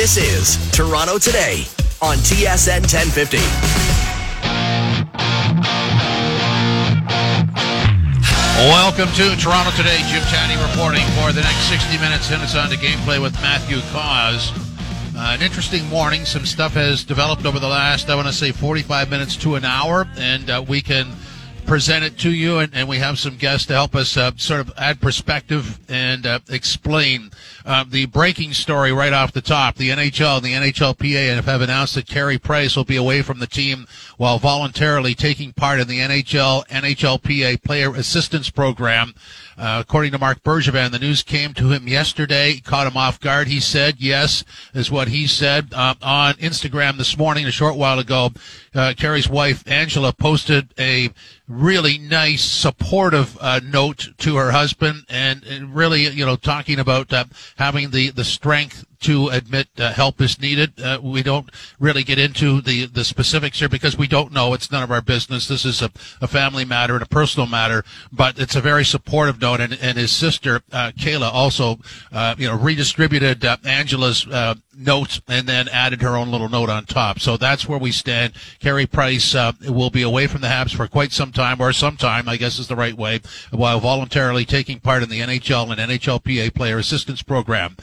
This is Toronto Today on TSN 1050. Welcome to Toronto Today. Jim Tatti reporting for the next 60 minutes. And it's on to gameplay with Matthew Cauz. Uh, an interesting morning. Some stuff has developed over the last, I want to say, 45 minutes to an hour, and uh, we can present it to you, and, and, we have some guests to help us uh, sort of add perspective and uh, explain uh, the breaking story right off the top. The NHL and the NHLPA have announced that Carey Price will be away from the team while voluntarily taking part in the NHL NHLPA Player Assistance Program. Uh, according to Marc Bergevin, the news came to him yesterday, caught him off guard. He said yes, is what he said uh, on Instagram this morning. A short while ago, uh, Carey's wife Angela posted a really nice, supportive uh, note to her husband, and, and, really, you know, talking about uh, having the the strength to admit uh, help is needed. Uh, we don't really get into the, the specifics here because we don't know. It's none of our business. This is a, a family matter and a personal matter, but it's a very supportive note. And, and his sister, uh, Kayla, also, uh, you know, redistributed uh, Angela's uh, note and then added her own little note on top. So that's where we stand. Carey Price will be away from the Habs for quite some time, or some time, I guess is the right way, while voluntarily taking part in the NHL and NHLPA Player Assistance Program.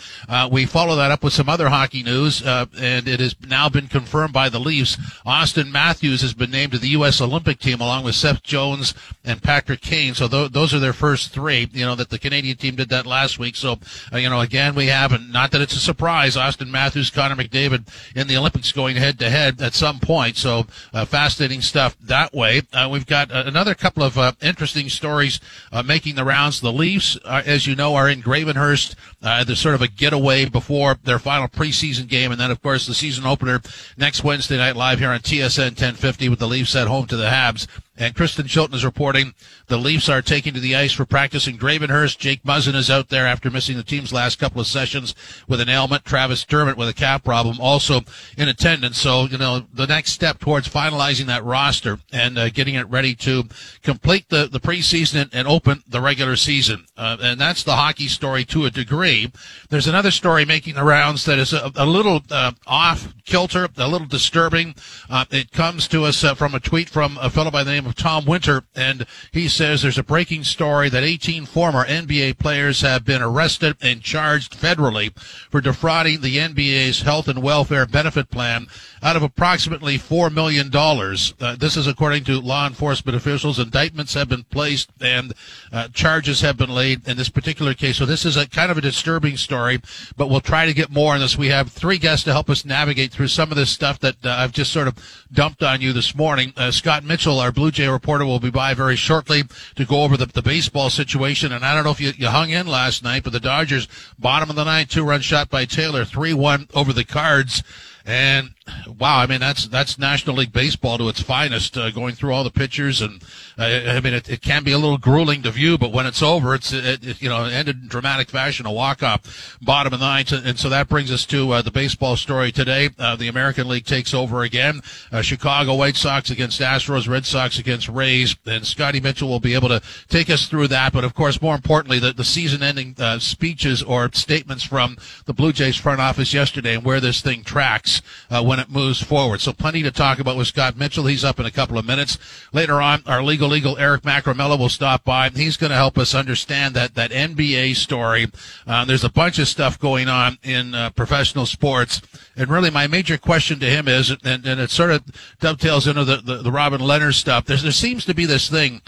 we follow that up with some other hockey news, uh, and it has now been confirmed by the Leafs. Austin Matthews has been named to the U.S. Olympic team along with Seth Jones and Patrick Kane. So th- those are their first three. You know that the Canadian team did that last week. So uh, you know again we have, and not that it's a surprise, Austin Matthews, Connor McDavid in the Olympics going head to head at some point. So uh, fascinating stuff that way. Uh, we've got uh, another couple of uh, interesting stories making the rounds. The Leafs, as you know, are in Gravenhurst. there's sort of a getaway before their final preseason game, and then of course the season opener next Wednesday night live here on TSN 1050 with the Leafs at home to the Habs. And Kristen Shilton is reporting the Leafs are taking to the ice for practice in Gravenhurst. Jake Muzzin is out there after missing the team's last couple of sessions with an ailment. Travis Dermott with a calf problem also in attendance. So, you know, the next step towards finalizing that roster and uh, getting it ready to complete the, the preseason and open the regular season. Uh, and that's the hockey story to a degree. There's another story making the rounds that is a, a little uh, off kilter, a little disturbing. Uh, it comes to us uh, from a tweet from a fellow by the name of Tom Winter, and he says there's a breaking story that 18 former NBA players have been arrested and charged federally for defrauding the NBA's health and welfare benefit plan out of approximately $4 million. Uh, this is according to law enforcement officials. Indictments have been placed and uh, charges have been laid in this particular case. So this is a kind of a disturbing story, but we'll try to get more on this. We have three guests to help us navigate through some of this stuff that uh, I've just sort of dumped on you this morning. Uh, Scott Mitchell, our Blue Jay reporter, will be by very shortly to go over the, the baseball situation. And I don't know if you, you hung in last night, but the Dodgers, bottom of the ninth, two run shot by Taylor, 3-1 over the Cards. And wow, I mean that's that's National League baseball to its finest. Uh, going through all the pitchers, and uh, I mean it, it, can be a little grueling to view, but when it's over, it's it, it, you know ended in dramatic fashion, a walk off, bottom of the ninth, and, so that brings us to uh, the baseball story today. Uh, the American League takes over again. Uh, Chicago White Sox against Astros, Red Sox against Rays, and Scotty Mitchell will be able to take us through that. But of course, more importantly, the, the season-ending uh, speeches or statements from the Blue Jays front office yesterday and where this thing tracks uh, when it moves forward. So plenty to talk about with Scott Mitchell. He's up in a couple of minutes. Later on, our legal legal Eric Macramalla will stop by. He's going to help us understand that that NBA story. Uh, there's a bunch of stuff going on in uh, professional sports, and really my major question to him is, and, and it sort of dovetails into the, the, the Robin Lehner stuff. There's, there seems to be this thing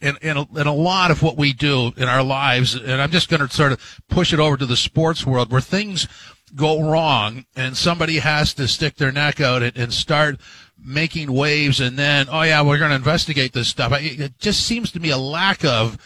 in, in, a, in a lot of what we do in our lives, and I'm just going to sort of push it over to the sports world where things go wrong and somebody has to stick their neck out and, and start making waves and then, oh yeah, we're going to investigate this stuff. It just seems to me a lack of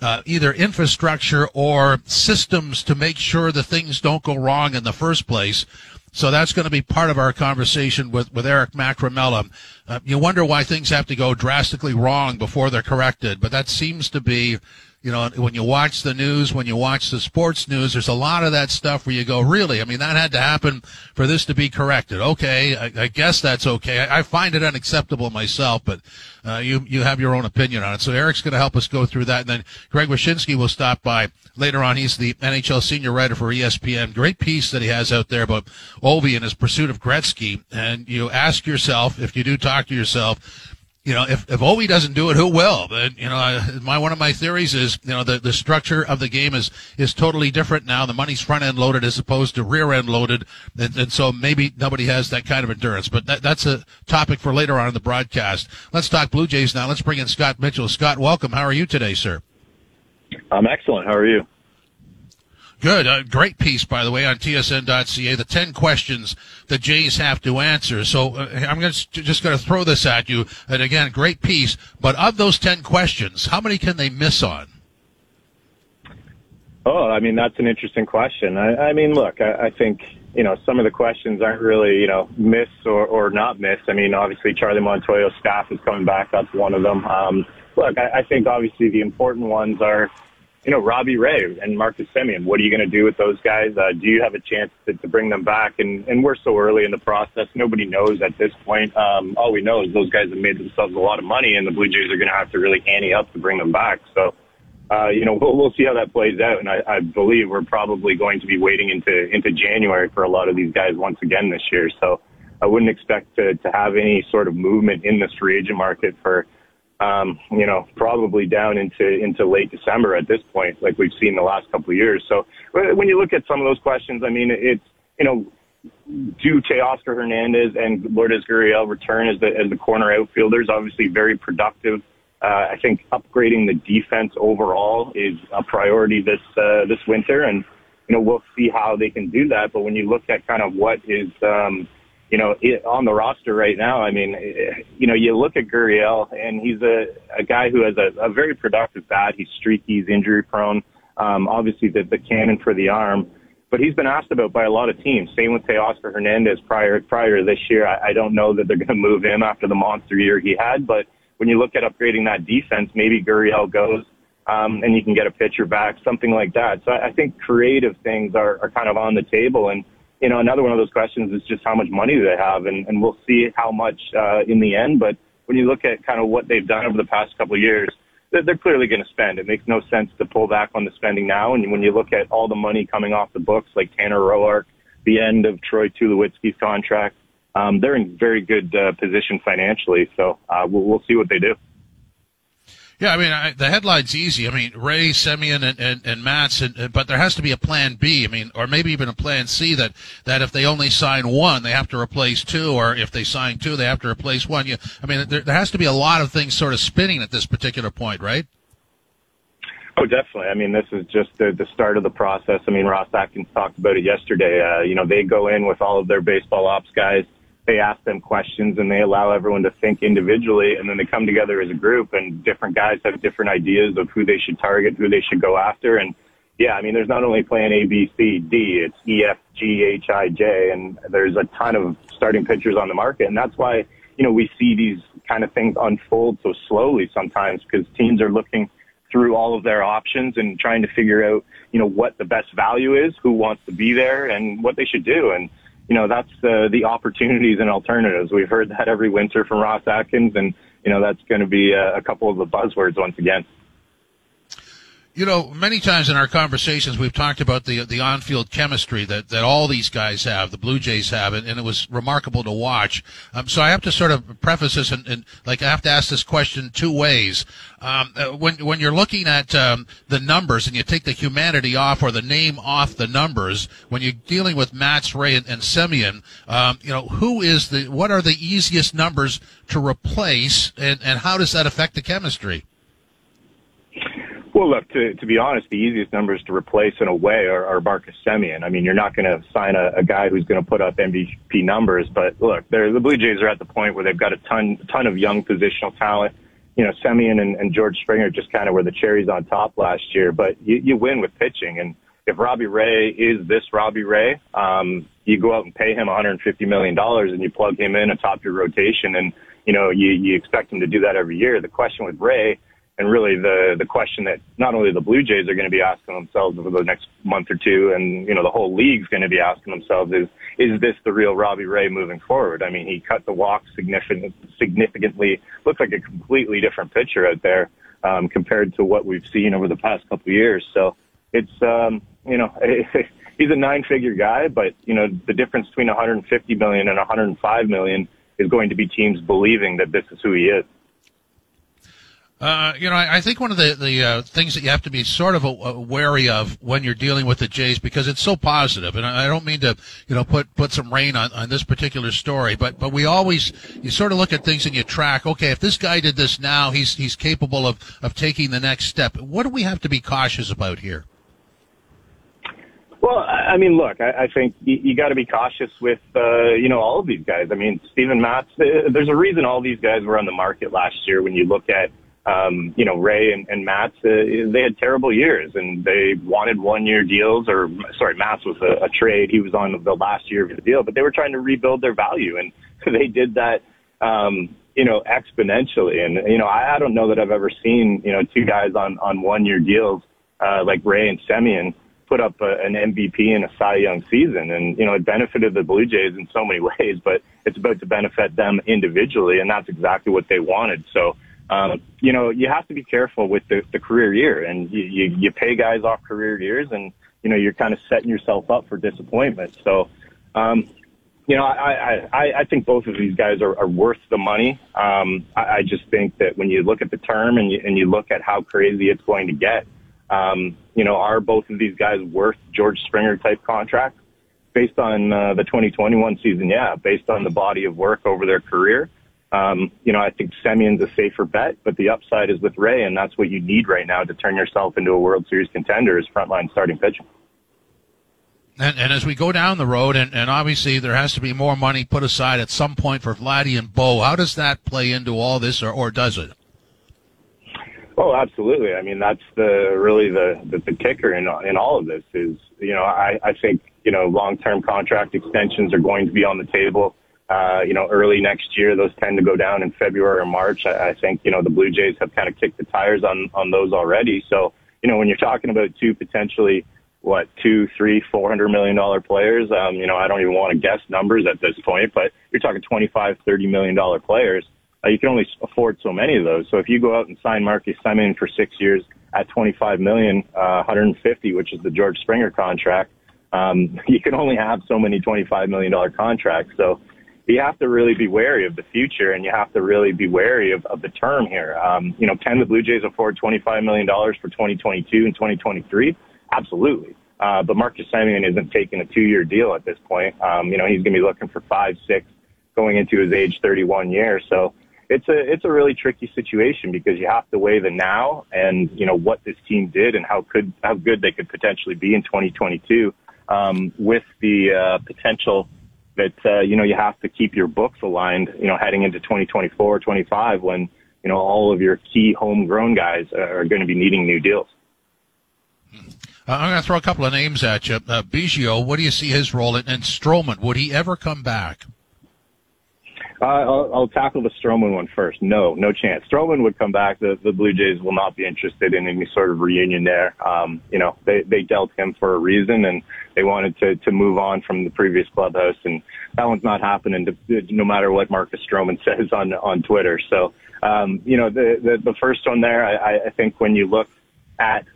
uh, either infrastructure or systems to make sure the things don't go wrong in the first place. So that's going to be part of our conversation with, with Eric Macramalla. Uh, you wonder why things have to go drastically wrong before they're corrected, but that seems to be you know, when you watch the news, when you watch the sports news, there's a lot of that stuff where you go, really? I mean, that had to happen for this to be corrected. Okay, I, I guess that's okay. I, I, find it unacceptable myself, but uh, you you have your own opinion on it. So Eric's going to help us go through that, and then Greg Wyshynski will stop by later on. He's the NHL senior writer for ESPN. Great piece that he has out there about Ovi and his pursuit of Gretzky. And you ask yourself, if you do talk to yourself, you know, if, if Ovi doesn't do it, who will? But, you know, my, one of my theories is, you know, the, the structure of the game is, is totally different now. The money's front end loaded as opposed to rear end loaded. And, and so maybe nobody has that kind of endurance, but that, that's a topic for later on in the broadcast. Let's talk Blue Jays now. Let's bring in Scott Mitchell. Scott, welcome. How are you today, sir? I'm excellent. How are you? Good. A great piece, by the way, on tsn.ca. The 10 questions the Jays have to answer. So uh, I'm gonna, just going to throw this at you. And again, great piece. But of those 10 questions, how many can they miss on? Oh, I mean, that's an interesting question. I, I mean, look, I, I think, you know, some of the questions aren't really, you know, miss or, or not miss. I mean, obviously, Charlie Montoyo's staff is coming back. That's one of them. Um, look, I, I think obviously the important ones are, you know, Robbie Ray and Marcus Semien. What are you going to do with those guys? Uh, do you have a chance to, to bring them back? And, and we're so early in the process. Nobody knows at this point. Um, all we know is those guys have made themselves a lot of money and the Blue Jays are going to have to really ante up to bring them back. So, uh, you know, we'll, we'll see how that plays out. And I, I believe we're probably going to be waiting into, into January for a lot of these guys once again this year. So I wouldn't expect to, to have any sort of movement in this free agent market for, um, you know, probably down into into late December at this point, like we've seen the last couple of years. So when you look at some of those questions, I mean, it's you know, do Teoscar Hernandez and Lourdes Gurriel return as the as the corner outfielders? Obviously, very productive. Uh, I think upgrading the defense overall is a priority this uh, this winter, and you know we'll see how they can do that. But when you look at kind of what is um, you know, on the roster right now, I mean, you know, you look at Gurriel and he's a, a guy who has a, a very productive bat. He's streaky, he's injury prone. Um, obviously the, the cannon for the arm, but he's been asked about by a lot of teams. Same with Teoscar Hernandez prior, prior this year. I, I don't know that they're going to move him after the monster year he had, but when you look at upgrading that defense, maybe Gurriel goes, um, and you can get a pitcher back, something like that. So I, I think creative things are, are kind of on the table and, you know, another one of those questions is just how much money do they have, and, and we'll see how much uh, in the end. But when you look at kind of what they've done over the past couple of years, they're, they're clearly going to spend. It makes no sense to pull back on the spending now. And when you look at all the money coming off the books, like Tanner Roark, the end of Troy Tulowitzki's contract, um, they're in very good uh, position financially. So uh, we'll, we'll see what they do. Yeah, I mean, I, the headline's easy. I mean, Ray, Semien, and, and, and Matz, and, but there has to be a plan B. I mean, or maybe even a plan C that, that if they only sign one, they have to replace two, or if they sign two, they have to replace one. You, I mean, there, there has to be a lot of things sort of spinning at this particular point, right? Oh, definitely. I mean, this is just the, the start of the process. I mean, Ross Atkins talked about it yesterday. Uh, you know, they go in with all of their baseball ops guys they ask them questions and they allow everyone to think individually and then they come together as a group and different guys have different ideas of who they should target, who they should go after. And yeah, I mean, there's not only plan A, B, C, D, it's E, F, G, H, I, J, and there's a ton of starting pitchers on the market. And that's why, you know, we see these kind of things unfold so slowly sometimes because teams are looking through all of their options and trying to figure out, you know, what the best value is, who wants to be there and what they should do. And, you know, that's uh, the opportunities and alternatives. We've heard that every winter from Ross Atkins, and, you know, that's going to be a, a couple of the buzzwords once again. You know, many times in our conversations, we've talked about the the on-field chemistry that, that all these guys have, the Blue Jays have, and, and it was remarkable to watch. Um, so I have to sort of preface this and, and, like I have to ask this question two ways. Um, uh, when when you're looking at um, the numbers and you take the humanity off or the name off the numbers, when you're dealing with Matz, Ray, and, and Semien, um, you know, who is the what are the easiest numbers to replace, and, and how does that affect the chemistry? Well, look, to, to be honest, the easiest numbers to replace in a way are, are Marcus Semien. I mean, you're not going to sign a, a guy who's going to put up MVP numbers, but look, the Blue Jays are at the point where they've got a ton, ton of young positional talent. You know, Semien and, and George Springer just kind of were the cherries on top last year, but you, you win with pitching. And if Robbie Ray is this Robbie Ray, um, you go out and pay him $150 million and you plug him in atop your rotation and, you know, you, you expect him to do that every year. The question with Ray and really the the question that not only the Blue Jays are going to be asking themselves over the next month or two, and you know the whole league's going to be asking themselves is is this the real Robbie Ray moving forward? I mean, he cut the walk significant, significantly. Looks like a completely different pitcher out there um, compared to what we've seen over the past couple of years. So it's um, you know he's a nine-figure guy, but you know the difference between 150 million and 105 million is going to be teams believing that this is who he is. Uh, you know, I, I, think one of the the uh, things that you have to be sort of a, a wary of when you're dealing with the Jays because it's so positive, and I, I don't mean to, you know, put put some rain on, on this particular story, but but we always you sort of look at things and you track. Okay, if this guy did this now, he's he's capable of of taking the next step. What do we have to be cautious about here? Well, I mean, look, I, I think you, you got to be cautious with, uh, you know, all of these guys. I mean, Steven Matz, uh, there's a reason all these guys were on the market last year when you look at, um, you know, Ray and, and Matz, uh, they had terrible years and they wanted one year deals or, sorry, Matz was a, a trade. He was on the last year of the deal, but they were trying to rebuild their value and they did that, um, you know, exponentially. And, you know, I, I don't know that I've ever seen, you know, two guys on, on one year deals, uh, like Ray and Semien put up a, an MVP in a Cy Young season. And, you know, it benefited the Blue Jays in so many ways, but it's about to benefit them individually. And that's exactly what they wanted. So, um, you know, you have to be careful with the, the career year and you, you, you pay guys off career years and, you know, you're kind of setting yourself up for disappointment. So, um, you know, I, I, I think both of these guys are, are worth the money. Um, I, I just think that when you look at the term and you, and you look at how crazy it's going to get, um, you know, are both of these guys worth George Springer type contracts? Based on uh, the 2021 season, yeah. Based on the body of work over their career, um, you know, I think Semien's a safer bet, but the upside is with Ray, and that's what you need right now to turn yourself into a World Series contender is frontline starting pitching. And, and as we go down the road, and, and obviously there has to be more money put aside at some point for Vladdy and Bo, how does that play into all this, or, or does it? Oh, absolutely. I mean, that's the really the the, the kicker in in all of this is you know I I think you know long term contract extensions are going to be on the table. Uh, you know, early next year, those tend to go down in February or March. I, I think you know the Blue Jays have kind of kicked the tires on on those already. So you know when you're talking about two potentially what two, three, four hundred million dollar players, um, you know I don't even want to guess numbers at this point, but you're talking twenty five, thirty million dollar players uh, you can only afford so many of those. So if you go out and sign Marcus Semien for six years at 25 million, uh, 150, which is the George Springer contract, um, you can only have so many 25 million dollar contracts. So you have to really be wary of the future, and you have to really be wary of, of the term here. Um, you know, can the Blue Jays afford 25 million dollars for 2022 and 2023? Absolutely. Uh, but Marcus Semien isn't taking a two-year deal at this point. Um, you know, he's going to be looking for five, six, going into his age 31 year. So it's a it's a really tricky situation because you have to weigh the now and you know what this team did and how could how good they could potentially be in 2022 um, with the uh, potential that uh, you know you have to keep your books aligned you know heading into 2024 25 when you know all of your key homegrown guys are going to be needing new deals. Uh, I'm going to throw a couple of names at you. Uh, Biggio, what do you see his role in? And Stroman, would he ever come back? I'll, I'll tackle the Stroman one first. No, no chance. Stroman would come back. The, the Blue Jays will not be interested in any sort of reunion there. Um, you know, they, they dealt him for a reason and they wanted to, to move on from the previous clubhouse and that one's not happening to, no matter what Marcus Stroman says on, on Twitter. So, um, you know, the, the, the first one there, I, I think when you look at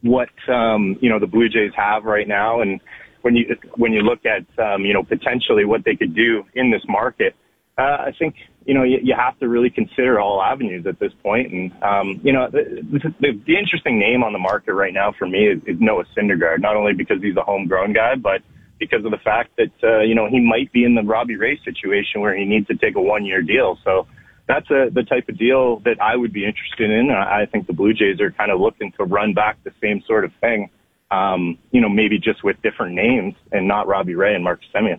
what, um, you know, the Blue Jays have right now and when you, when you look at, um, you know, potentially what they could do in this market, uh, I think you know you, you have to really consider all avenues at this point. And um, you know the, the, the interesting name on the market right now for me is, is Noah Syndergaard. Not only because he's a homegrown guy, but because of the fact that uh, you know he might be in the Robbie Ray situation where he needs to take a one-year deal. So that's a, the type of deal that I would be interested in. I think the Blue Jays are kind of looking to run back the same sort of thing. Um, you know, maybe just with different names and not Robbie Ray and Marcus Semien.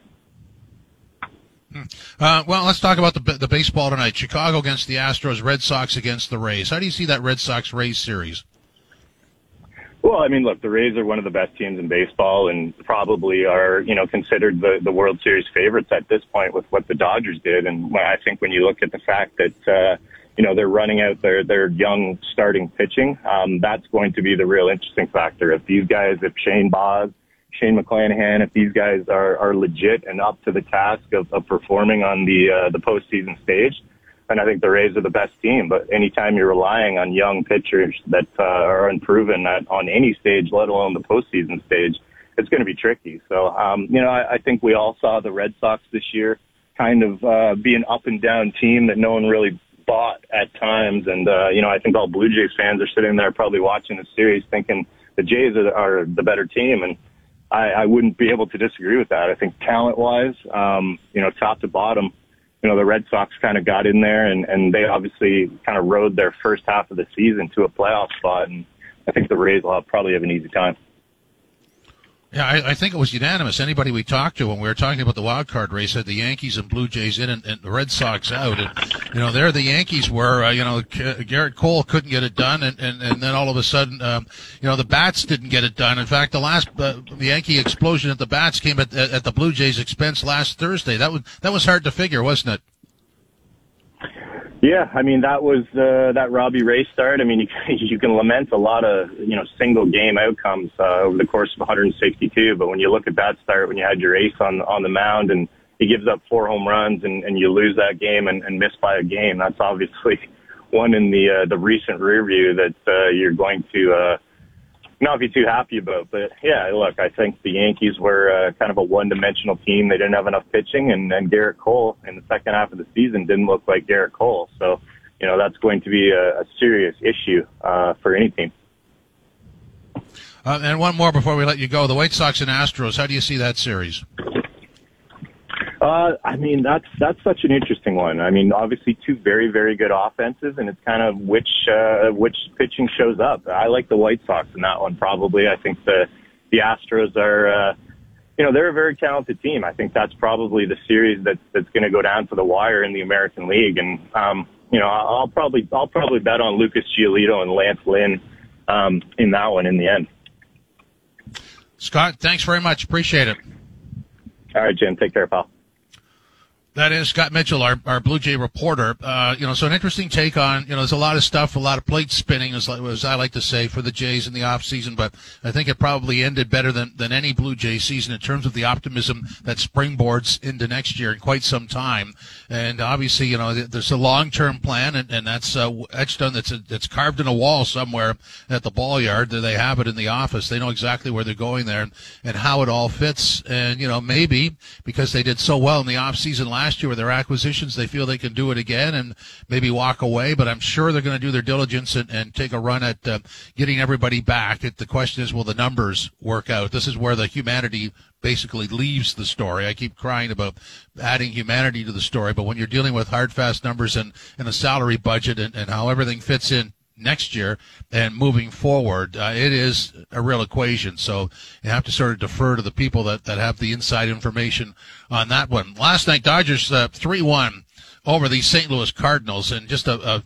Uh, well, let's talk about the the baseball tonight. Chicago against the Astros, Red Sox against the Rays. How do you see that Red Sox Rays series? Well, I mean, look, the Rays are one of the best teams in baseball, and probably are you know considered the the World Series favorites at this point with what the Dodgers did. And I think when you look at the fact that uh, you know they're running out their their young starting pitching, um, that's going to be the real interesting factor. If these guys, if Shane Baz Shane McClanahan, if these guys are, are legit and up to the task of, of performing on the uh, the postseason stage, and I think the Rays are the best team. But anytime you're relying on young pitchers that uh, are unproven at, on any stage, let alone the postseason stage, it's going to be tricky. So, um, you know, I, I think we all saw the Red Sox this year kind of uh, be an up and down team that no one really bought at times. And, uh, you know, I think all Blue Jays fans are sitting there probably watching the series thinking the Jays are, are the better team. And I, I wouldn't be able to disagree with that. I think talent wise, um, you know, top to bottom, you know, the Red Sox kind of got in there and, and they obviously kind of rode their first half of the season to a playoff spot. And I think the Rays will have, probably have an easy time. Yeah, I, I, think it was unanimous. Anybody we talked to when we were talking about the wild card race had the Yankees and Blue Jays in and, and the Red Sox out. And, you know, there the Yankees were, uh, you know, Gerrit Cole couldn't get it done. And, and, and then all of a sudden, um, you know, the bats didn't get it done. In fact, the last, uh, Yankee explosion at the bats came at, at the Blue Jays expense last Thursday. That was, that was hard to figure, wasn't it? Yeah, I mean that was uh, that Robbie Ray start. I mean you, you can lament a lot of you know single game outcomes uh, over the course of 162, but when you look at that start, when you had your ace on on the mound and he gives up four home runs and, and you lose that game and, and miss by a game, that's obviously one in the uh, the recent rear view that uh, you're going to uh, not be too happy about. But yeah, look, I think the Yankees were uh, kind of a one-dimensional team. They didn't have enough pitching, and, and Gerrit Cole in the second half of the season didn't look like Gerrit Cole. So, you know, that's going to be a, a serious issue uh, for any team. Uh, and one more before we let you go: the White Sox and Astros. How do you see that series? Uh, I mean, that's that's such an interesting one. I mean, obviously two very very good offenses, and it's kind of which uh, which pitching shows up. I like the White Sox in that one probably. I think the the Astros are. Uh, you know they're a very talented team. I think that's probably the series that that's going to go down to the wire in the American League. And um, you know I'll probably I'll probably bet on Lucas Giolito and Lance Lynn um, in that one in the end. Scott, thanks very much. Appreciate it. All right, Jim. Take care, pal. That is Scott Mitchell, our, our Blue Jay reporter. Uh, you know, so an interesting take on, you know, there's a lot of stuff, a lot of plate spinning, as, as I like to say, for the Jays in the off season, but I think it probably ended better than, than any Blue Jay season in terms of the optimism that springboards into next year in quite some time. And obviously, you know, there's a long-term plan and, and that's, uh, etched on, that's, that's carved in a wall somewhere at the ball yard. They have it in the office. They know exactly where they're going there and, and how it all fits. And, you know, maybe because they did so well in the off season last last year with their acquisitions. They feel they can do it again and maybe walk away, but I'm sure they're going to do their diligence and, and take a run at uh, getting everybody back. It, the question is, will the numbers work out? This is where the humanity basically leaves the story. I keep crying about adding humanity to the story, but when you're dealing with hard, fast numbers and, and a salary budget and, and how everything fits in next year and moving forward, uh, it is a real equation. So you have to sort of defer to the people that, that have the inside information on that one. Last night, Dodgers uh, 3 1 over the St. Louis Cardinals, and just a, a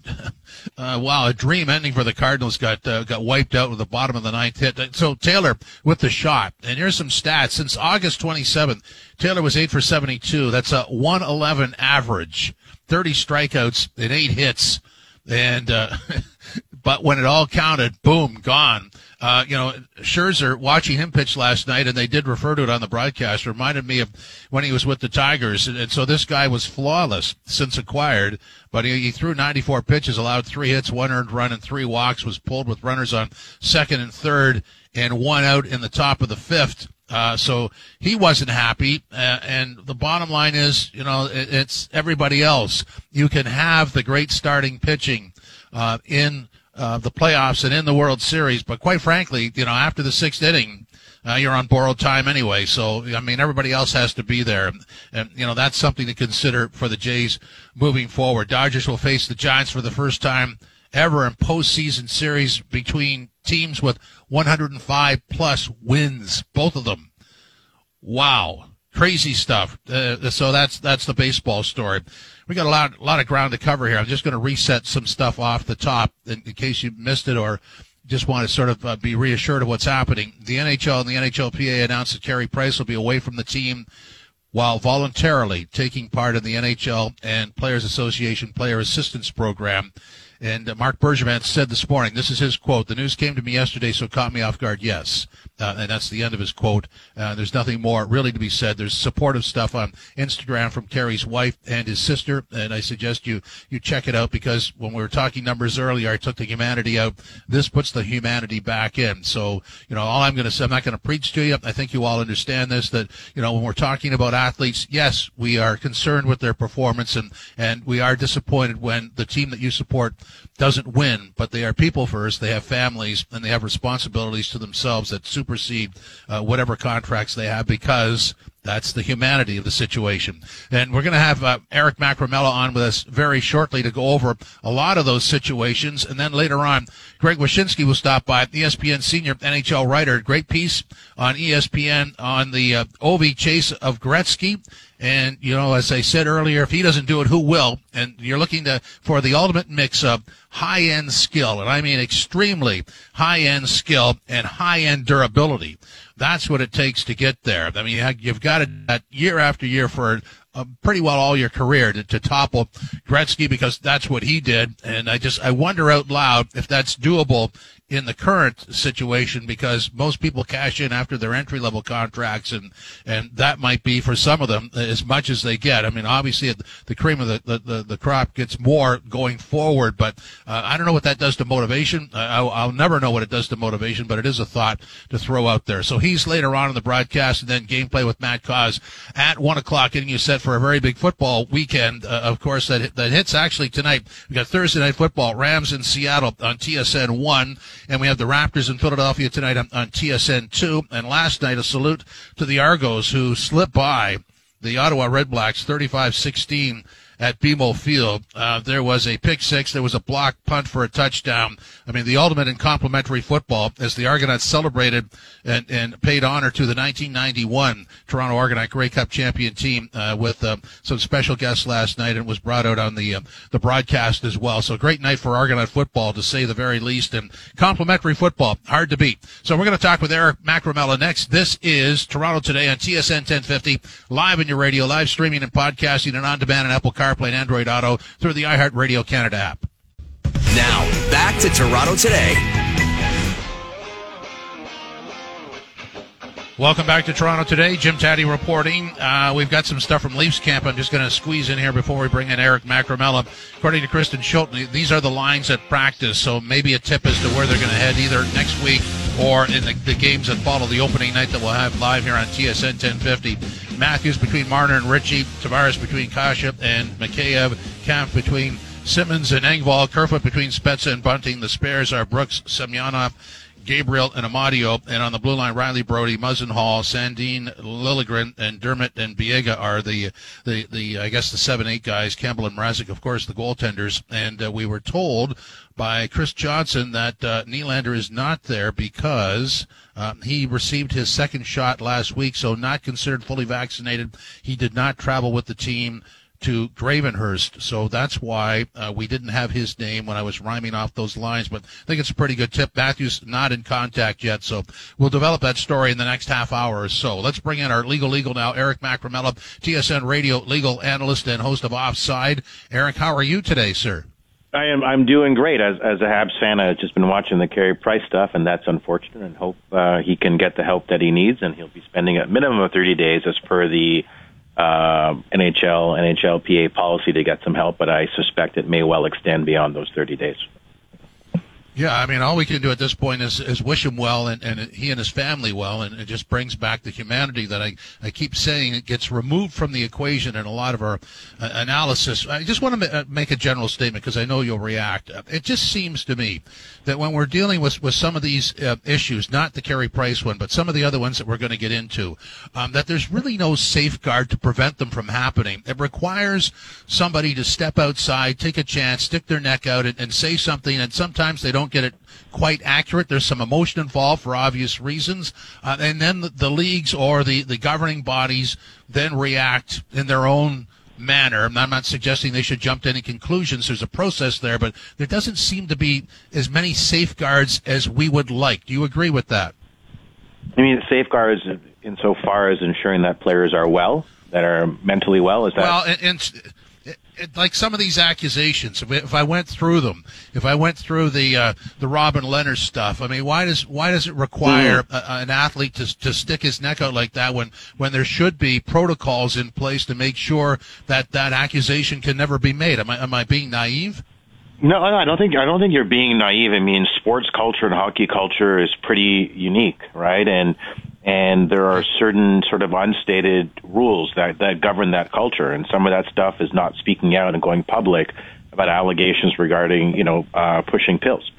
uh, wow, a dream ending for the Cardinals got uh, got wiped out with the bottom of the ninth hit. So Taylor with the shot, and here's some stats. Since August 27th, Taylor was eight for 72. That's a 111 average, 30 strikeouts and eight hits, and uh, but when it all counted, boom, gone. Uh, you know, Scherzer, watching him pitch last night, and they did refer to it on the broadcast, reminded me of when he was with the Tigers. And, and so this guy was flawless since acquired, but he, he, threw 94 pitches, allowed three hits, one earned run, and three walks, was pulled with runners on second and third, and one out in the top of the fifth. Uh, so he wasn't happy. Uh, and the bottom line is, you know, it, it's everybody else. You can have the great starting pitching uh, in uh, the playoffs and in the World Series. But quite frankly, you know, after the sixth inning, uh, you're on borrowed time anyway. So, I mean, everybody else has to be there. And, you know, that's something to consider for the Jays moving forward. Dodgers will face the Giants for the first time ever in postseason series between teams with 105 plus wins, both of them. Wow. Crazy stuff. Uh, so that's, that's the baseball story we got a lot, a lot of ground to cover here. I'm just going to reset some stuff off the top in, in case you missed it or just want to sort of uh, be reassured of what's happening. The NHL and the NHLPA announced that Carey Price will be away from the team while voluntarily taking part in the NHL and Players Association Player Assistance Program. And uh, Marc Bergevin said this morning, this is his quote, the news came to me yesterday, so caught me off guard, yes. Uh, and that's the end of his quote. Uh, there's nothing more really to be said. There's supportive stuff on Instagram from Carey's wife and his sister, and I suggest you you check it out because when we were talking numbers earlier, I took the humanity out. This puts the humanity back in. So you know, all I'm going to say, I'm not going to preach to you. I think you all understand this. That you know, when we're talking about athletes, yes, we are concerned with their performance, and and we are disappointed when the team that you support doesn't win. But they are people first. They have families, and they have responsibilities to themselves that supersede uh, whatever contracts they have because that's the humanity of the situation. And we're going to have uh, Eric Macramalla on with us very shortly to go over a lot of those situations. And then later on, Greg Wyshynski will stop by, ESPN senior NHL writer. Great piece on ESPN on the uh, Ovi chase of Gretzky. And, you know, as I said earlier, if he doesn't do it, who will? And you're looking to, for the ultimate mix of high end skill, and I mean extremely high end skill and high end durability. That's what it takes to get there. I mean, you've got it year after year for uh, pretty well all your career to, to topple Gretzky because that's what he did. And I just, I wonder out loud if that's doable in the current situation because most people cash in after their entry level contracts and and that might be for some of them as much as they get. I mean, obviously the cream of the the, the, the crop gets more going forward, but uh, I don't know what that does to motivation. I'll, I'll never know what it does to motivation, but it is a thought to throw out there. So he's later on in the broadcast and then gameplay with Matt Cauz at one o'clock, getting you set for a very big football weekend. Uh, of course, that that hits actually tonight. We got Thursday night football, Rams in Seattle on TSN one. And we have the Raptors in Philadelphia tonight on, on TSN 2. And last night, a salute to the Argos who slipped by the Ottawa Redblacks 35 16 at BMO Field. Uh, there was a pick six. There was a block punt for a touchdown. I mean, the ultimate in complementary football as the Argonauts celebrated and, and paid honor to the 1991 Toronto Argonaut Grey Cup champion team uh, with uh, some special guests last night and was brought out on the uh, the broadcast as well. So great night for Argonaut football to say the very least and complementary football hard to beat. So we're going to talk with Eric Macramalla next. This is Toronto Today on TSN 1050 live in your radio, live streaming and podcasting and on demand on Apple Car CarPlay and Android Auto through the iHeartRadio Canada app. Now, back to Toronto today. Welcome back to Toronto today. Jim Tatti reporting. Uh, we've got some stuff from Leafs camp. I'm just going to squeeze in here before we bring in Eric Macramalla. According to Kristen Shilton, these are the lines at practice, so maybe a tip as to where they're going to head either next week or in the, the, games that follow the opening night that we'll have live here on TSN 1050. Matthews between Marner and Ritchie, Tavares between Kase and Mikheyev, Kampf between Simmons and Engvall, Kerfoot between Spezza and Bunting. The spares are Brooks, Semyonov, Gabriel and Amadio, and on the blue line, Rielly Brodie, Hall, Sandin Liljegren, and Dermott and Biega are the the the I guess the seven eight guys. Campbell and Mrazek, of course, the goaltenders. And uh, we were told by Chris Johnston that uh, Nylander is not there because uh, he received his second shot last week, so not considered fully vaccinated. He did not travel with the team to Gravenhurst. So that's why uh, we didn't have his name when I was rhyming off those lines. But I think it's a pretty good tip. Matthew's not in contact yet, so we'll develop that story in the next half hour or so. Let's bring in our legal legal now, Eric Macramalla, TSN radio legal analyst and host of Offside. Eric, how are you today, sir? I am. I'm doing great. As as a Habs fan, I've just been watching the Carey Price stuff, and that's unfortunate. And hope uh, he can get the help that he needs, and he'll be spending a minimum of 30 days as per the uh, NHL, NHLPA policy to get some help, but I suspect it may well extend beyond those 30 days. Yeah, I mean, all we can do at this point is, is wish him well and, and he and his family well, and it just brings back the humanity that I, I keep saying it gets removed from the equation in a lot of our uh, analysis. I just want to ma- uh, make a general statement because I know you'll react. It just seems to me that when we're dealing with, with some of these uh, issues, not the Carey Price one, but some of the other ones that we're going to get into, um, that there's really no safeguard to prevent them from happening. It requires somebody to step outside, take a chance, stick their neck out, and, and say something, and sometimes they don't don't get it quite accurate. There's some emotion involved for obvious reasons. Uh, and then the, the, leagues or the, the governing bodies then react in their own manner. I'm not suggesting they should jump to any conclusions. There's a process there, but there doesn't seem to be as many safeguards as we would like. Do you agree with that? I mean, safeguards insofar as ensuring that players are well, that are mentally well. Is that well? And, and like some of these accusations, if I went through them, if I went through the uh, the Robin Lehner stuff, I mean, why does why does it require mm. a, an athlete to to stick his neck out like that when when there should be protocols in place to make sure that that accusation can never be made? Am I am I being naive? No, I don't think I don't think you're being naive. I mean, sports culture and hockey culture is pretty unique, right? And and there are certain sort of unstated rules that that govern that culture, and some of that stuff is not speaking out and going public about allegations regarding you know uh, pushing pills.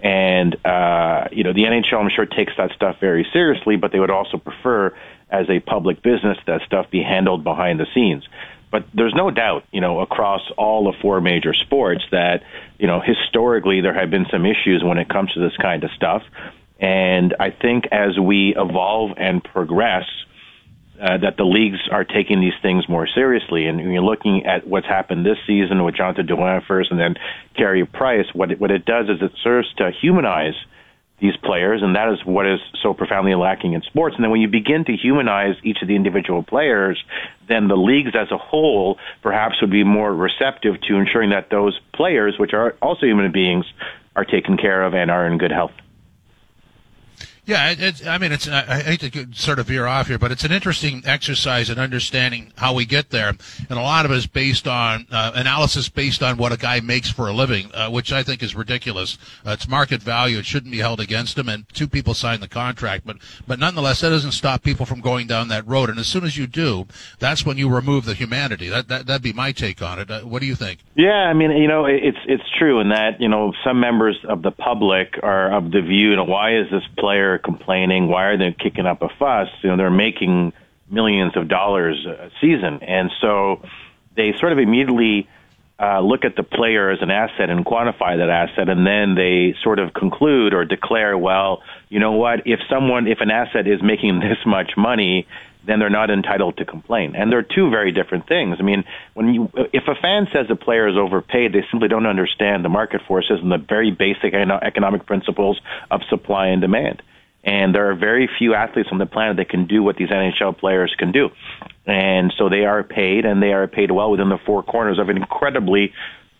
And uh, you know, the NHL, I'm sure, takes that stuff very seriously, but they would also prefer, as a public business, that stuff be handled behind the scenes. But there's no doubt, you know, across all the four major sports that, you know, historically there have been some issues when it comes to this kind of stuff. And I think as we evolve and progress, uh, that the leagues are taking these things more seriously. And when you're looking at what's happened this season with Jonathan Drouin first and then Carey Price, what it, what it does is it serves to humanize – these players, and that is what is so profoundly lacking in sports. And then when you begin to humanize each of the individual players, then the leagues as a whole perhaps would be more receptive to ensuring that those players, which are also human beings, are taken care of and are in good health. Yeah, I mean, it's. I hate to sort of veer off here, but it's an interesting exercise in understanding how we get there, and a lot of it is based on uh, analysis based on what a guy makes for a living, uh, which I think is ridiculous. Uh, it's market value; it shouldn't be held against him. And two people signed the contract, but but nonetheless, that doesn't stop people from going down that road. And as soon as you do, that's when you remove the humanity. That that that'd be my take on it. Uh, what do you think? Yeah, I mean, you know, it's it's true in that you know some members of the public are of the view, you know, why is this player complaining? Why are they kicking up a fuss? You know, they're making millions of dollars a season, and so they sort of immediately uh, look at the player as an asset and quantify that asset, and then they sort of conclude or declare, well, you know what? If someone, if an asset is making this much money, then they're not entitled to complain. And they're two very different things. I mean, when you, if a fan says a player is overpaid, they simply don't understand the market forces and the very basic economic principles of supply and demand. And there are very few athletes on the planet that can do what these NHL players can do. And so they are paid, and they are paid well within the four corners of an incredibly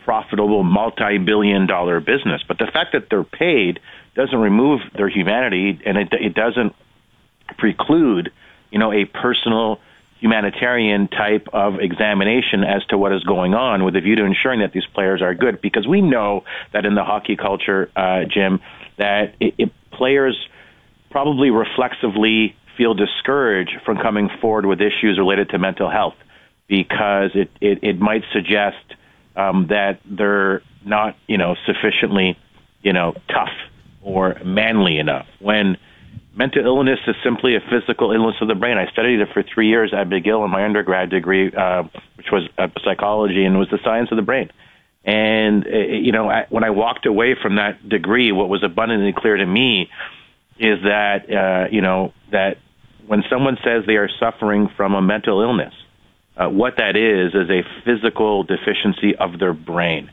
profitable multi-billion dollar business. But the fact that they're paid doesn't remove their humanity, and it, it doesn't preclude, you know, a personal humanitarian type of examination as to what is going on with a view to ensuring that these players are good. Because we know that in the hockey culture, uh, Jim, that it, it, players probably reflexively feel discouraged from coming forward with issues related to mental health because it, it, it might suggest um, that they're not, you know, sufficiently, you know, tough or manly enough. When mental illness is simply a physical illness of the brain. I studied it for three years at McGill in my undergrad degree, uh, which was uh, psychology and was the science of the brain. And, uh, you know, I, when I walked away from that degree, what was abundantly clear to me is that uh, you know that when someone says they are suffering from a mental illness, uh, what that is is a physical deficiency of their brain,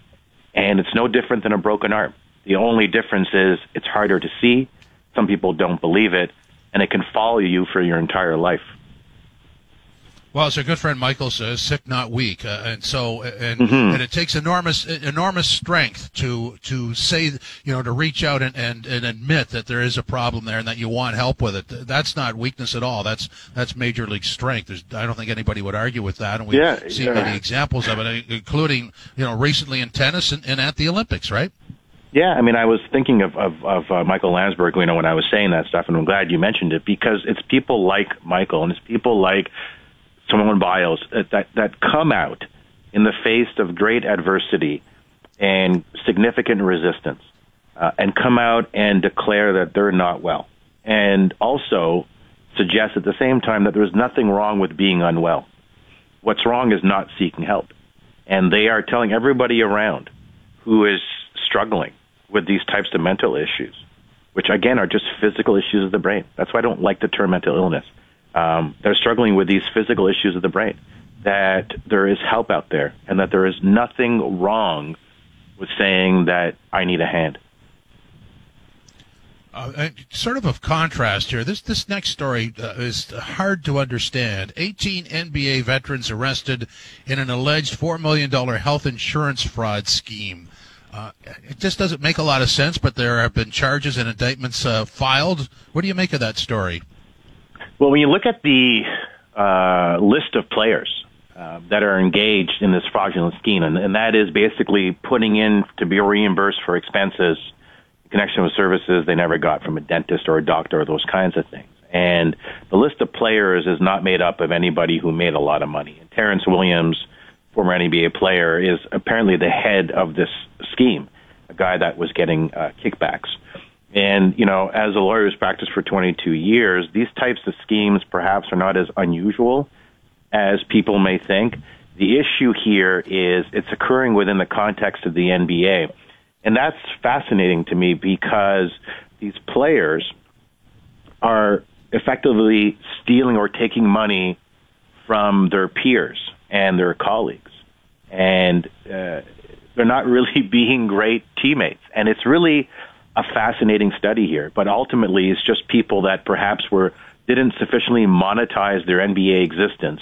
and it's no different than a broken arm. The only difference is it's harder to see. Some people don't believe it, and it can follow you for your entire life. Well, as our good friend Michael says, sick not weak, uh, and so and mm-hmm. and it takes enormous enormous strength to to say you know to reach out and, and and admit that there is a problem there and that you want help with it. That's not weakness at all. That's that's major league strength. There's, I don't think anybody would argue with that, and we've yeah, seen yeah. many examples of it, including you know recently in tennis and, and at the Olympics, right? Yeah, I mean, I was thinking of of, of uh, Michael Landsberg, you know, when I was saying that stuff, and I'm glad you mentioned it because it's people like Michael and it's people like Simone Biles that, that, that come out in the face of great adversity and significant resistance uh, and come out and declare that they're not well. And also suggest at the same time that there's nothing wrong with being unwell. What's wrong is not seeking help. And they are telling everybody around who is struggling with these types of mental issues, which again are just physical issues of the brain. That's why I don't like the term mental illness um, that are struggling with these physical issues of the brain, that there is help out there and that there is nothing wrong with saying that I need a hand. Uh, sort of of contrast here. This this next story uh, is hard to understand. 18 NBA veterans arrested in an alleged four million dollar health insurance fraud scheme. Uh, it just doesn't make a lot of sense, but there have been charges and indictments uh, filed. What do you make of that story? Well, when you look at the uh, list of players uh, that are engaged in this fraudulent scheme, and, and that is basically putting in to be reimbursed for expenses connection with services they never got from a dentist or a doctor or those kinds of things. And the list of players is not made up of anybody who made a lot of money. And Terrence Williams, former NBA player, is apparently the head of this scheme, a guy that was getting uh, kickbacks. And, you know, as a lawyer who's practiced for 22 years, these types of schemes perhaps are not as unusual as people may think. The issue here is it's occurring within the context of the NBA. And that's fascinating to me because these players are effectively stealing or taking money from their peers and their colleagues. And uh, they're not really being great teammates. And it's really a fascinating study here. But ultimately, it's just people that perhaps were didn't sufficiently monetize their NBA existence,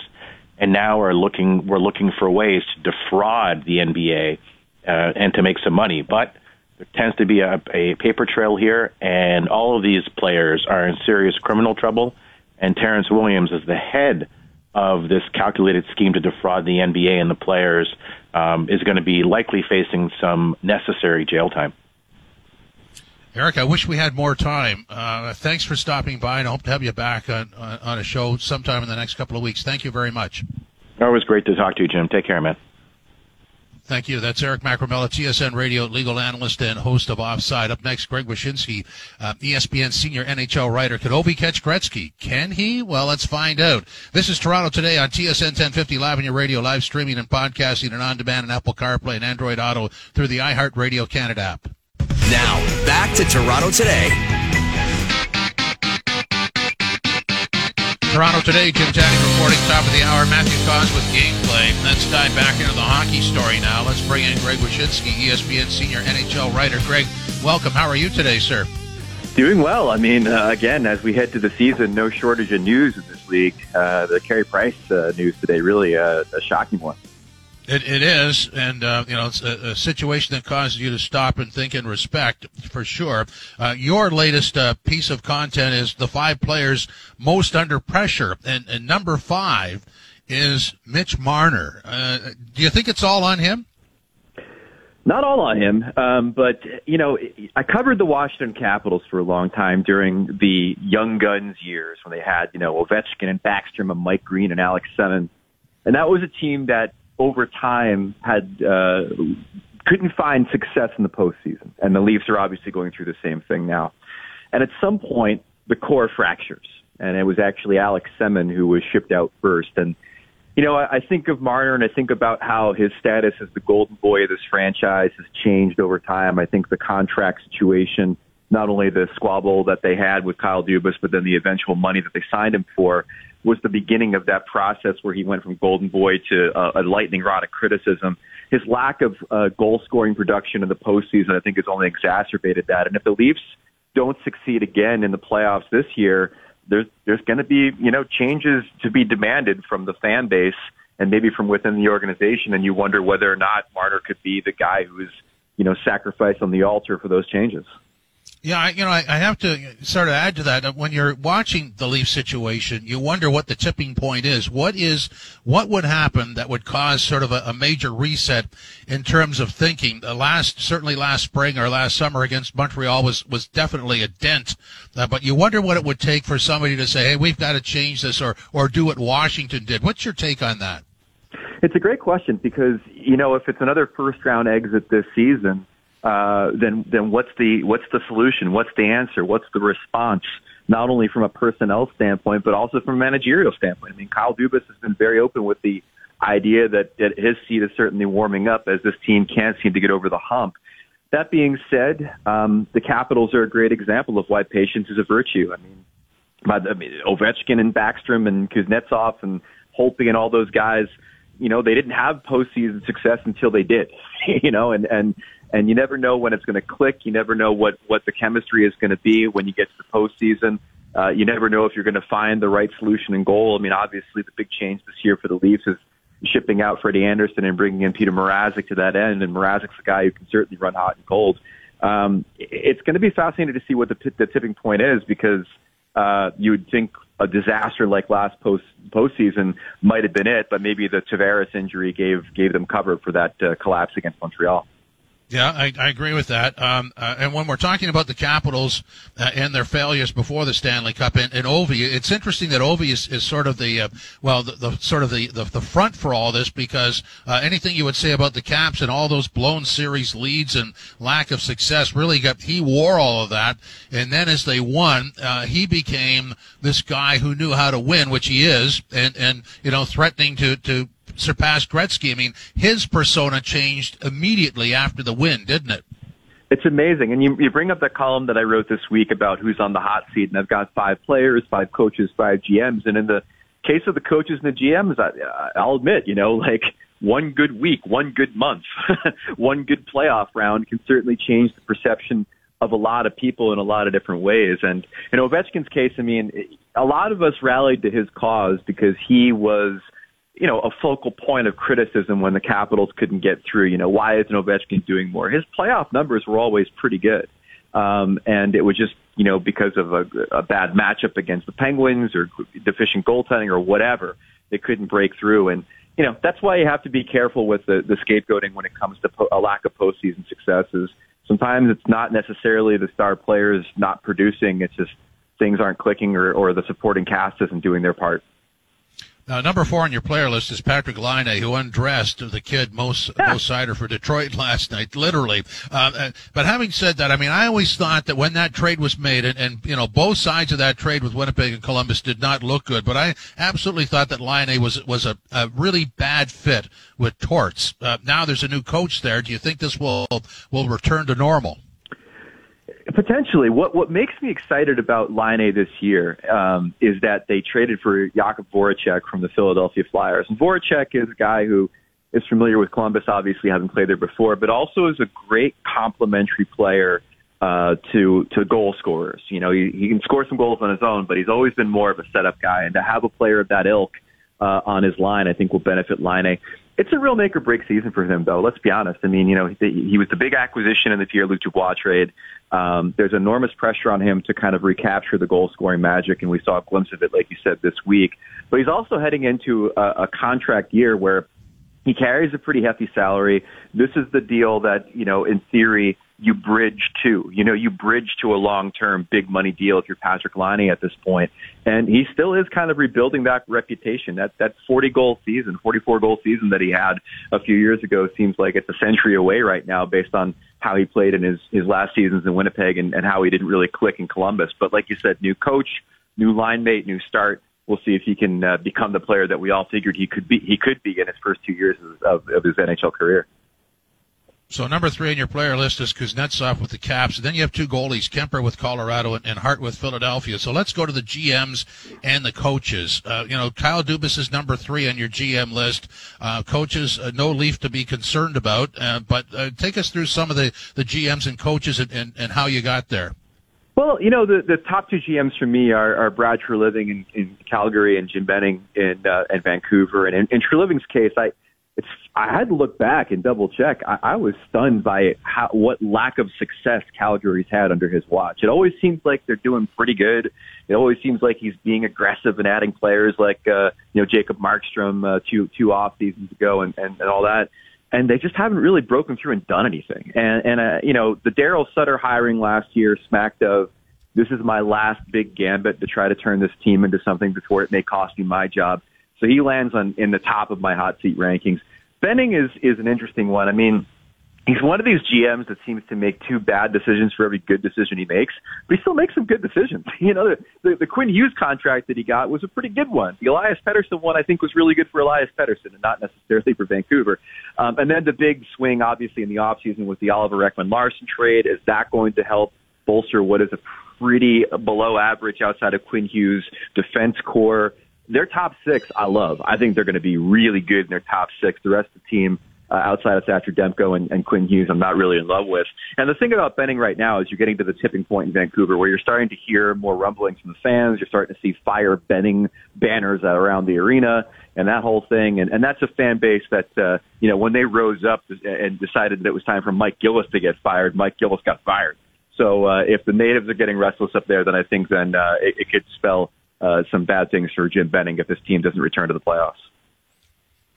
and now are looking we're looking for ways to defraud the NBA uh, and to make some money. But there tends to be a, a paper trail here, and all of these players are in serious criminal trouble. And Terrence Williams is the head of this calculated scheme to defraud the NBA and the players um, is going to be likely facing some necessary jail time. Eric, I wish we had more time. Uh, thanks for stopping by, and I hope to have you back on, on a show sometime in the next couple of weeks. Thank you very much. Always great to talk to you, Jim. Take care, man. Thank you. That's Eric Macramalla, TSN radio legal analyst and host of Offside. Up next, Greg Wyshynski, uh, ESPN senior NHL writer. Could Ovi catch Gretzky? Can he? Well, let's find out. This is Toronto Today on TSN 1050 live on your radio, live streaming and podcasting and on demand and Apple CarPlay and Android Auto through the iHeartRadio Canada app. Now, back to Toronto Today. Toronto today, Jim Tatti reporting top of the hour. Matthew Cauz with gameplay. Let's dive back into the hockey story now. Let's bring in Greg Wyshynski, ESPN senior NHL writer. Greg, welcome. How are you today, sir? Doing well. I mean, uh, again, as we head to the season, no shortage of news in this league. Uh, the Carey Price uh, news today, really a, a shocking one. It, it is, and uh, you know, it's a, a, situation that causes you to stop and think and respect for sure. Uh, your latest uh, piece of content is the five players most under pressure, and, and number five is Mitch Marner. Uh, do you think it's all on him? Not all on him, um, but you know, I covered the Washington Capitals for a long time during the young guns years when they had you know Ovechkin and Backstrom and Mike Green and Alex Semin, and that was a team that over time had uh, couldn't find success in the postseason, and the Leafs are obviously going through the same thing now. And at some point, the core fractures, and it was actually Alex Semin who was shipped out first. And you know, I, I think of Marner, and I think about how his status as the golden boy of this franchise has changed over time. I think the contract situation, not only the squabble that they had with Kyle Dubas, but then the eventual money that they signed him for was the beginning of that process where he went from golden boy to uh, a lightning rod of criticism. His lack of uh, goal scoring production in the postseason, I think, has only exacerbated that. And if the Leafs don't succeed again in the playoffs this year, there's there's going to be you know changes to be demanded from the fan base and maybe from within the organization. And you wonder whether or not Marner could be the guy who is you know sacrificed on the altar for those changes. Yeah, I, you know, I, I, have to sort of add to that. When you're watching the Leaf situation, you wonder what the tipping point is. What is, what would happen that would cause sort of a, a major reset in terms of thinking? The last, certainly last spring or last summer against Montreal was, was definitely a dent. Uh, but you wonder what it would take for somebody to say, hey, we've got to change this or, or do what Washington did. What's your take on that? It's a great question because, you know, if it's another first round exit this season, uh, then then what's the what's the solution? What's the answer? What's the response? Not only from a personnel standpoint, but also from a managerial standpoint. I mean, Kyle Dubas has been very open with the idea that, that his seat is certainly warming up as this team can't seem to get over the hump. That being said, um, the Capitals are a great example of why patience is a virtue. I mean, I mean Ovechkin and Backstrom and Kuznetsov and Holtby and all those guys – you know, they didn't have postseason success until they did, you know, and, and, and you never know when it's going to click. You never know what what the chemistry is going to be when you get to the postseason. Uh, you never know if you're going to find the right solution in goal. I mean, obviously, the big change this year for the Leafs is shipping out Freddie Andersen and bringing in Peter Mrazek to that end, and Mrazek's a guy who can certainly run hot and cold. Um, it's going to be fascinating to see what the, the tipping point is because uh, you would think a disaster like last post postseason might have been it, but maybe the Tavares injury gave gave them cover for that uh, collapse against Montreal. Yeah, I, I agree with that. Um, uh, and when we're talking about the Capitals uh, and their failures before the Stanley Cup and, and Ovi, it's interesting that Ovi is, is sort of the uh, well, the, the, sort of the, the, the front for all this because uh, anything you would say about the Caps and all those blown series leads and lack of success really got he wore all of that, and then as they won, uh, he became this guy who knew how to win, which he is, and and you know threatening to to surpassed Gretzky. I mean, his persona changed immediately after the win, didn't it? It's amazing. And you, you bring up that column that I wrote this week about who's on the hot seat, and I've got five players, five coaches, five GMs. And in the case of the coaches and the GMs, I, I'll admit, you know, like one good week, one good month, one good playoff round can certainly change the perception of a lot of people in a lot of different ways. And in Ovechkin's case, I mean, a lot of us rallied to his cause because he was – you know, a focal point of criticism when the Capitals couldn't get through. You know, why isn't Ovechkin doing more? His playoff numbers were always pretty good. Um, and it was just, you know, because of a, a bad matchup against the Penguins or deficient goaltending or whatever, they couldn't break through. And, you know, that's why you have to be careful with the, the scapegoating when it comes to po- a lack of postseason successes. Sometimes it's not necessarily the star players not producing. It's just things aren't clicking or, or the supporting cast isn't doing their part. Now, number four on your player list is Patrik Laine, who undressed the kid Moritz Seider for Detroit last night, literally. Uh, uh, but having said that, I mean, I always thought that when that trade was made, and, and you know, both sides of that trade with Winnipeg and Columbus did not look good. But I absolutely thought that Laine was was a, a really bad fit with Torts. Uh, now there's a new coach there. Do you think this will will return to normal? Potentially, what what makes me excited about Laine this year um, is that they traded for Jakub Voracek from the Philadelphia Flyers, and Voracek is a guy who is familiar with Columbus, obviously having played there before, but also is a great complementary player uh, to to goal scorers. You know, he, he can score some goals on his own, but he's always been more of a setup guy, and to have a player of that ilk uh, on his line, I think will benefit Laine. It's a real make or break season for him, though. Let's be honest. I mean, you know, he, he was the big acquisition in the Pierre Luc Dubois trade. Um, there's enormous pressure on him to kind of recapture the goal scoring magic, and we saw a glimpse of it, like you said, this week. But he's also heading into a, a contract year where he carries a pretty hefty salary. This is the deal that, you know, in theory, you bridge to. You know, you bridge to a long-term big money deal if you're Patrik Laine at this point. And he still is kind of rebuilding that reputation. That that 40 goal season, 44 goal season that he had a few years ago seems like it's a century away right now based on how he played in his his last seasons in Winnipeg and, and how he didn't really click in Columbus. But like you said, new coach, new line mate, new start. We'll see if he can uh, become the player that we all figured he could be. He could be in his first two years of, of his NHL career. So number three on your player list is Kuznetsov with the Caps. Then you have two goalies, Kuemper with Colorado and, Hart with Philadelphia. So let's go to the GMs and the coaches. Uh, you know, Kyle Dubas is number three on your GM list. Uh, coaches, uh, no Leaf to be concerned about. Uh, but uh, take us through some of the, the GMs and coaches and, and, and how you got there. Well, you know, the, the top two GMs for me are, are Brad Treliving in, in Calgary and Jim Benning in, uh, in Vancouver. And in, in Treliving's case, I, it's I had to look back and double check. I, I was stunned by how, what lack of success Calgary's had under his watch. It always seems like they're doing pretty good. It always seems like he's being aggressive and adding players like uh, you know Jacob Markstrom uh, two two off seasons ago and, and and all that. And they just haven't really broken through and done anything. And and uh, you know the Daryl Sutter hiring last year smacked of this is my last big gambit to try to turn this team into something before it may cost me my job. So he lands on in the top of my hot seat rankings. Benning is is an interesting one. I mean, he's one of these GMs that seems to make two bad decisions for every good decision he makes, but he still makes some good decisions. You know, the, the, the Quinn Hughes contract that he got was a pretty good one. The Elias Pettersson one, I think, was really good for Elias Pettersson and not necessarily for Vancouver. Um, and then the big swing, obviously, in the offseason was the Oliver Ekman Larsson trade. Is that going to help bolster what is a pretty below average outside of Quinn Hughes defense core? Their top six, I love. I think they're going to be really good in their top six. The rest of the team, uh, outside of Thatcher Demko and, and Quinn Hughes, I'm not really in love with. And the thing about Benning right now is you're getting to the tipping point in Vancouver where you're starting to hear more rumblings from the fans. You're starting to see fire Benning banners around the arena and that whole thing. And, and that's a fan base that, uh, you know, when they rose up and decided that it was time for Mike Gillis to get fired, Mike Gillis got fired. So uh, if the natives are getting restless up there, then I think then uh, it, it could spell uh, some bad things for Jim Benning if this team doesn't return to the playoffs.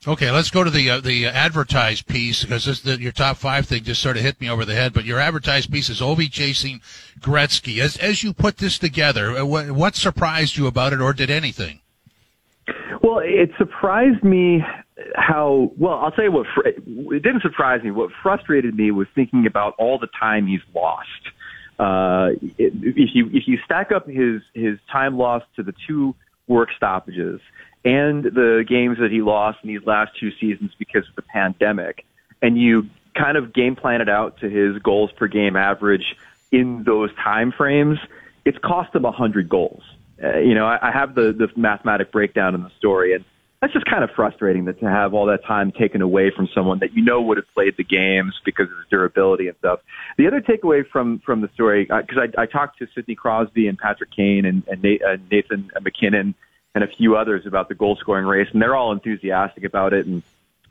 Okay, let's go to the uh, the advertised piece because this, the, your top five thing just sort of hit me over the head. But your advertised piece is Ovi chasing Gretzky. As as you put this together, uh, what, what surprised you about it, or did anything? Well, it surprised me how well. I'll tell you what. It didn't surprise me. What frustrated me was thinking about all the time he's lost. Uh, if you if you stack up his his time lost to the two work stoppages and the games that he lost in these last two seasons because of the pandemic, and you kind of game plan it out to his goals per game average in those time frames, it's cost him a hundred goals. Uh, you know, I, I have the the mathematic breakdown in the story, and that's just kind of frustrating that to have all that time taken away from someone that you know would have played the games because of his durability and stuff. The other takeaway from from the story, because uh, I, I talked to Sidney Crosby and Patrick Kane and, and uh, Nathan MacKinnon and a few others about the goal scoring race, and they're all enthusiastic about it and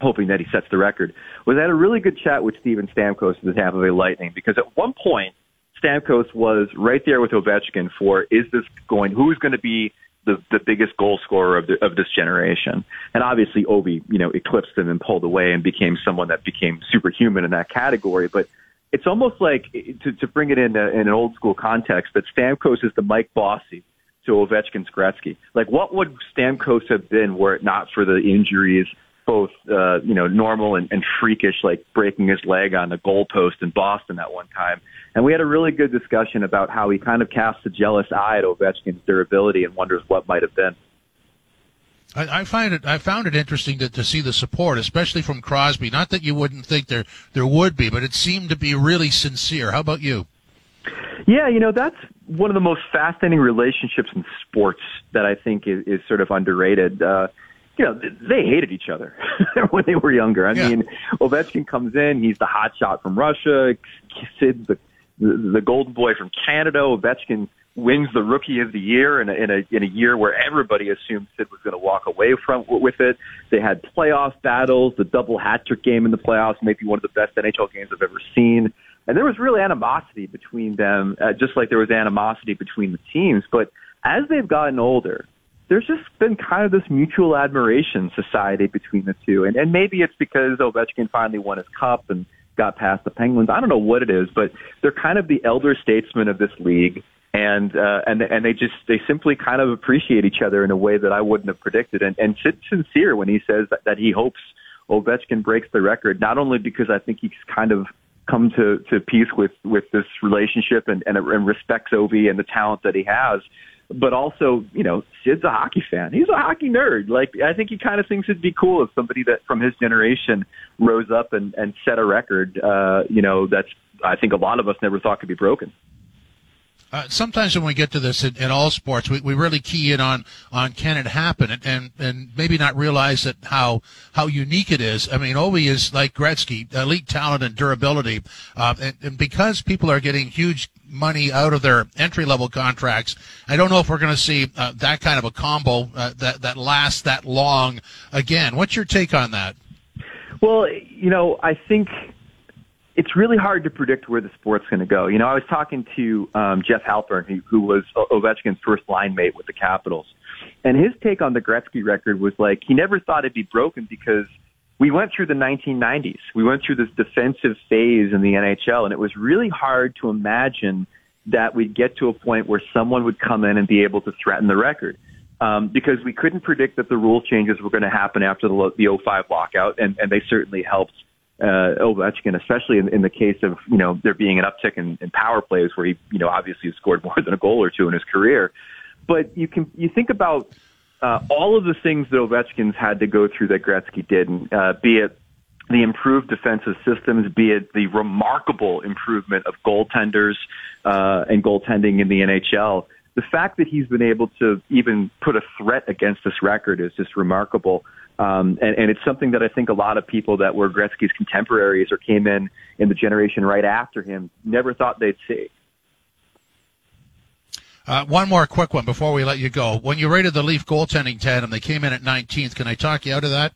hoping that he sets the record. Was had a really good chat with Steven Stamkos of the Tampa Bay Lightning because at one point Stamkos was right there with Ovechkin for is this going who's going to be the the biggest goal scorer of the, of this generation. And obviously Ovi, you know, eclipsed him and pulled away and became someone that became superhuman in that category, but it's almost like to, to bring it in, a, in an old school context that Stamkos is the Mike Bossy to Ovechkin's Gretzky. Like, what would Stamkos have been were it not for the injuries, both uh, you know normal and, and freakish, like breaking his leg on the goalpost in Boston at one time. And we had a really good discussion about how he kind of casts a jealous eye at Ovechkin's durability and wonders what might have been. I, I find it. I found it interesting to, to see the support, especially from Crosby. Not that you wouldn't think there there would be, but it seemed to be really sincere. How about you? Yeah, you know, that's one of the most fascinating relationships in sports that I think is, is sort of underrated. Uh, you know, they hated each other when they were younger. I yeah. mean, Ovechkin comes in, he's the hot shot from Russia. Sid's the, the the golden boy from Canada. Ovechkin wins the Rookie of the Year in a in a, in a year where everybody assumed Sid was going to walk away from with it. They had playoff battles, the double hat trick game in the playoffs, maybe one of the best NHL games I've ever seen. And there was really animosity between them, uh, just like there was animosity between the teams. But as they've gotten older, there's just been kind of this mutual admiration society between the two. And, and maybe it's because Ovechkin finally won his cup and got past the Penguins. I don't know what it is, but they're kind of the elder statesmen of this league. And uh, and and they just they simply kind of appreciate each other in a way that I wouldn't have predicted. And and Sid's sincere when he says that, that he hopes Ovechkin breaks the record, not only because I think he's kind of come to, to peace with, with this relationship and, and, and respects Ovi and the talent that he has. But also, you know, Sid's a hockey fan. He's a hockey nerd. Like, I think he kind of thinks it'd be cool if somebody that from his generation rose up and, and set a record, uh, you know, that's, I think a lot of us never thought could be broken. Uh, sometimes when we get to this in, in, all sports, we, we really key in on, on can it happen and, and, and maybe not realize that how how unique it is. I mean, Ovi is like Gretzky, elite talent and durability, uh, and, and because people are getting huge money out of their entry level contracts, I don't know if we're going to see uh, that kind of a combo uh, that that lasts that long again. What's your take on that? Well, you know, I think it's really hard to predict where the sport's going to go. You know, I was talking to um, Jeff Halpern, who, who was Ovechkin's first line mate with the Capitals, and his take on the Gretzky record was like he never thought it'd be broken because we went through the 1990s. We went through this defensive phase in the NHL, and it was really hard to imagine that we'd get to a point where someone would come in and be able to threaten the record. Um, because we couldn't predict that the rule changes were going to happen after the, the 05 lockout, and, and they certainly helped uh, Ovechkin, especially in, in the case of you know there being an uptick in, in power plays where he you know obviously has scored more than a goal or two in his career. But you can you think about uh, all of the things that Ovechkin's had to go through that Gretzky didn't, uh, be it the improved defensive systems, be it the remarkable improvement of goaltenders uh, and goaltending in the NHL. The fact that he's been able to even put a threat against this record is just remarkable. Um, and, and it's something that I think a lot of people that were Gretzky's contemporaries or came in in the generation right after him never thought they'd see. Uh, one more quick one before we let you go. When you rated the Leaf goaltending tandem, they came in at 19th. Can I talk you out of that?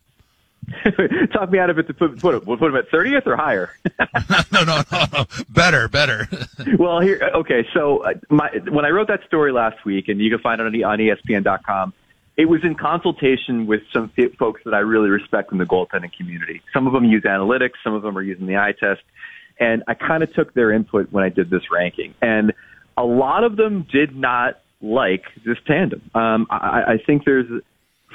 talk me out of it to put, put, put them at 30th or higher. no, no, no, no, better, better. well, here, okay. So uh, my, when I wrote that story last week, and you can find it on, on ESPN.com, it was in consultation with some folks that I really respect in the goaltending community. Some of them use analytics, some of them are using the eye test, and I kind of took their input when I did this ranking. And a lot of them did not like this tandem. Um, I, I think there's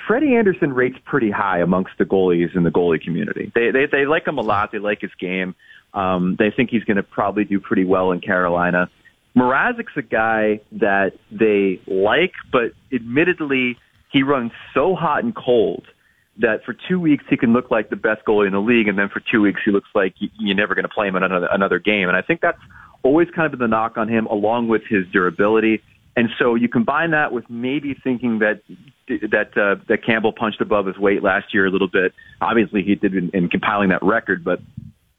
Freddie Andersen rates pretty high amongst the goalies in the goalie community. They they they like him a lot. They like his game. Um, they think he's going to probably do pretty well in Carolina. Mrazek's a guy that they like, but admittedly, he runs so hot and cold that for two weeks he can look like the best goalie in the league, and then for two weeks he looks like you're never going to play him in another another game. And I think that's always kind of been the knock on him, along with his durability. And so you combine that with maybe thinking that that uh, that Campbell punched above his weight last year a little bit. Obviously, he did in, in compiling that record, but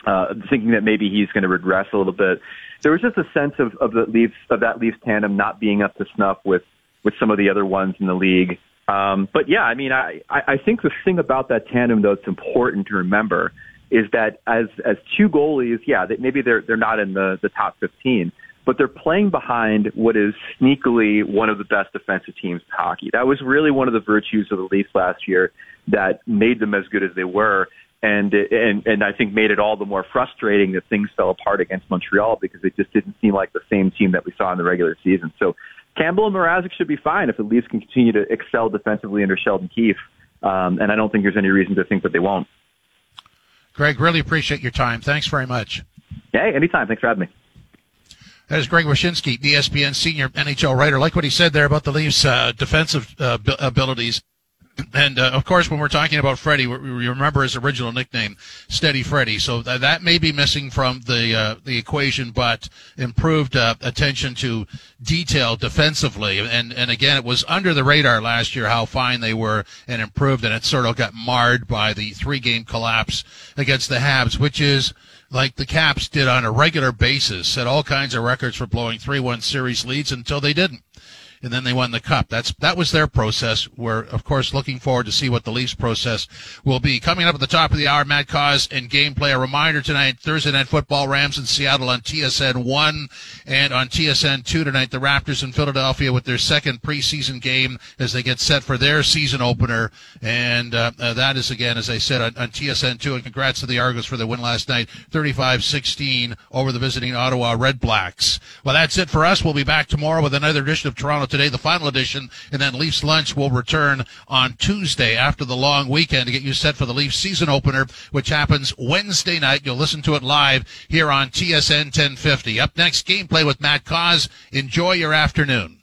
uh, thinking that maybe he's going to regress a little bit. There was just a sense of of the Leafs of that Leafs tandem not being up to snuff with with some of the other ones in the league. Um, but yeah, I mean, I I think the thing about that tandem though, it's important to remember is that as as two goalies, yeah, that maybe they're they're not in the the top 15, but they're playing behind what is sneakily one of the best defensive teams in hockey. That was really one of the virtues of the Leafs last year that made them as good as they were. And, and, and I think made it all the more frustrating that things fell apart against Montreal because it just didn't seem like the same team that we saw in the regular season. So Campbell and Mrazek should be fine if the Leafs can continue to excel defensively under Sheldon Keefe. Um, and I don't think there's any reason to think that they won't. Greg, really appreciate your time. Thanks very much. Hey, anytime. Thanks for having me. That is Greg Wyshynski, ESPN senior NHL writer. Like what he said there about the Leafs' uh, defensive uh, abilities. And uh, of course, when we're talking about Freddie, we remember his original nickname, Steady Freddie. So th- that may be missing from the uh, the equation, but improved uh, attention to detail defensively. And and again, it was under the radar last year how fine they were and improved, and it sort of got marred by the three game collapse against the Habs, which is like the Caps did on a regular basis, set all kinds of records for blowing 3-1 series leads until they didn't and then they won the cup. That's that was their process. We're of course looking forward to see what the Leafs process will be. Coming up at the top of the hour, Matt Cauz and gameplay. A reminder tonight, Thursday night football, Rams in Seattle on TSN one and on TSN two tonight. The Raptors in Philadelphia with their second preseason game as they get set for their season opener, and uh, uh, that is again, as I said, on, on TSN two. And congrats to the Argos for the win last night, 35-16 over the visiting Ottawa Red Blacks. Well, that's it for us. We'll be back tomorrow with another edition of Toronto today, the final edition, and then Leafs Lunch will return on Tuesday after the long weekend to get you set for the Leafs season opener, which happens Wednesday night. You'll listen to it live here on TSN 1050. Up next, gameplay with Matt Cauz. Enjoy your afternoon.